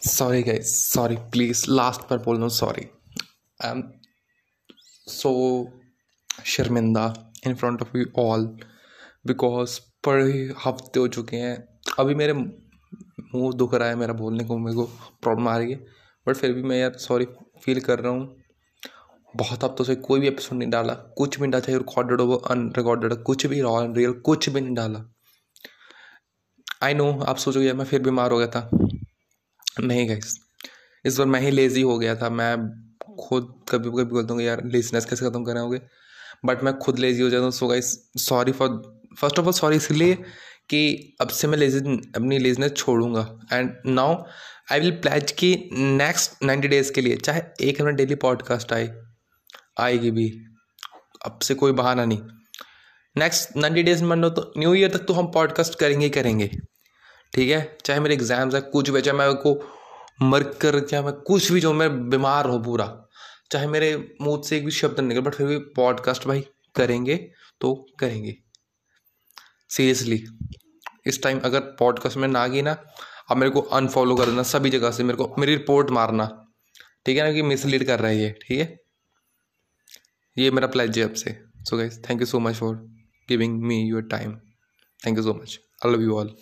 sorry, guys. Sorry. Please, last पर बोल रहा हूँ सॉरी आई एम सो शर्मिंदा in front of you all because बड़े हफ़्ते हो चुके हैं. अभी मेरे मुँह दुख रहा है, मेरा बोलने को, मेरे को प्रॉब्लम आ रही है. बट फिर भी मैं यार सॉरी फील कर रहा हूँ. बहुत हफ्तों से कोई भी एपिसोड नहीं डाला. कुछ भी डाला, चाहे रिकॉर्डेड हो वो अनरिकॉर्डेड कुछ भी रॉ रियल कुछ भी नहीं डाला. आई नो आप सोचोगे मैं फिर बीमार हो गया था. नहीं गाइस इस बार मैं ही लेज़ी हो गया था, मैं खुद कभी कभी बोलता हूँ यार लेजीनेस कैसे ख़त्म कराओगे बट मैं खुद लेज़ी हो जाता हूँ so guys sorry for first of all sorry इसलिए कि अब से मैं लेजी अपनी लेजीनेस छोड़ूँगा। And now I will pledge कि नेक्स्ट नाइन्टी डेज़ के लिए, चाहे एक हमें डेली पॉडकास्ट आए, आएगी भी, अब से कोई बहाना नहीं। नेक्स्ट नाइन्टी डेज़ मान लो तो न्यू ईयर तक तो हम पॉडकास्ट करेंगे ही करेंगे। ठीक है? चाहे मेरे एग्ज़ाम्स है, कुछ भी चाहे मैं को मर कर, चाहे मैं कुछ भी जो मैं बीमार हूँ पूरा, चाहे मेरे मुँह से एक भी शब्द निकल बट फिर भी पॉडकास्ट भाई करेंगे तो करेंगे। सीरियसली इस टाइम अगर पॉडकास्ट में ना गई ना अब मेरे को अनफॉलो कर देना सभी जगह से, मेरे को, मेरी रिपोर्ट मारना। ठीक है ना कि मिसलीड कर रहा है ये, ठीक है? ये मेरा प्लेज है आपसे so. Guys thank you so much for giving me your time thank you so much I love you all